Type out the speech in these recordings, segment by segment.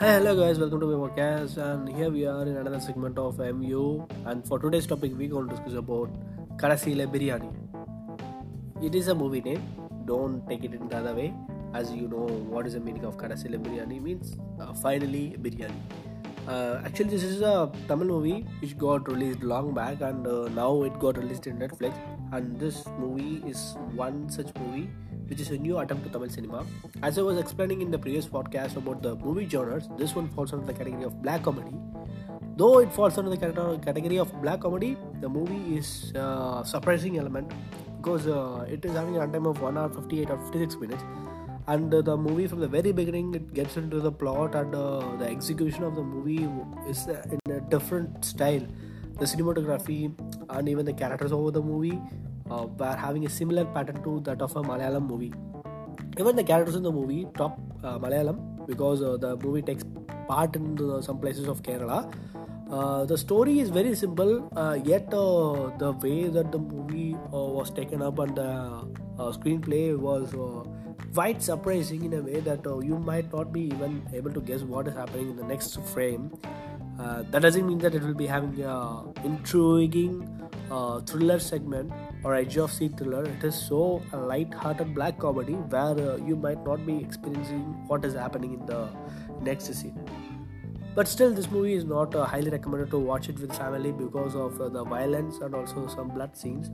Hi, hello guys, welcome to my podcast, and here we are in another segment of MU. And for today's topic, we're going to discuss about Kadaseela Biryani. It is a movie name. Don't take it in the other way, as you know what is the meaning of Kadaseela Biryani means uh, finally biryani. Uh, actually, this is a Tamil movie which got released long back, and uh, now it got released in Netflix. And this movie is one such movie which is a new attempt to Tamil cinema. As I was explaining in the previous podcast about the movie genres, this one falls under the category of black comedy. Though it falls under the category of black comedy, the movie is uh, surprising element because uh, it is having a runtime of 1 hour 58 or 56 minutes and uh, the movie from the very beginning it gets into the plot and uh, the execution of the movie is in a different style the cinematography and even the characters over the movie uh, were having a similar pattern to that of a malayalam movie. Even the characters in the movie talk uh, malayalam because uh, the movie takes part in the, some places of kerala. Uh, the story is very simple, uh, yet uh, the way that the movie was taken up and the screenplay was quite surprising in a way that uh, you might not be even able to guess what is happening in the next frame. Uh, that doesn't mean that it will be having a intriguing uh, thriller segment or edge of seat thriller. It is so a light-hearted black comedy where uh, you might not be experiencing what is happening in the next scene but still this movie is not uh, highly recommended to watch it with family because of uh, the violence and also some blood scenes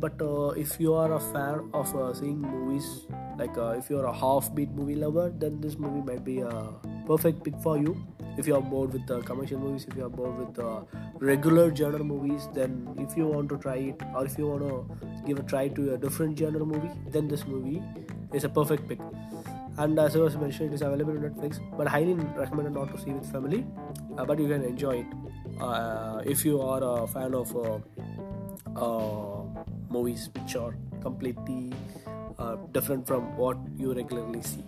but uh, if you are a fan of uh, seeing movies like uh, if you're a half beat movie lover then this movie might be a perfect pick for you if you're bored with uh, commercial movies if you're bored with uh, regular genre movies then if you want to try it or if you want to give a try to a different genre movie then this movie is a perfect pick and as I was mentioning, it is available on Netflix. But highly recommended not to see with family, uh, but you can enjoy it uh, if you are a fan of uh, uh, movies which are completely uh, different from what you regularly see.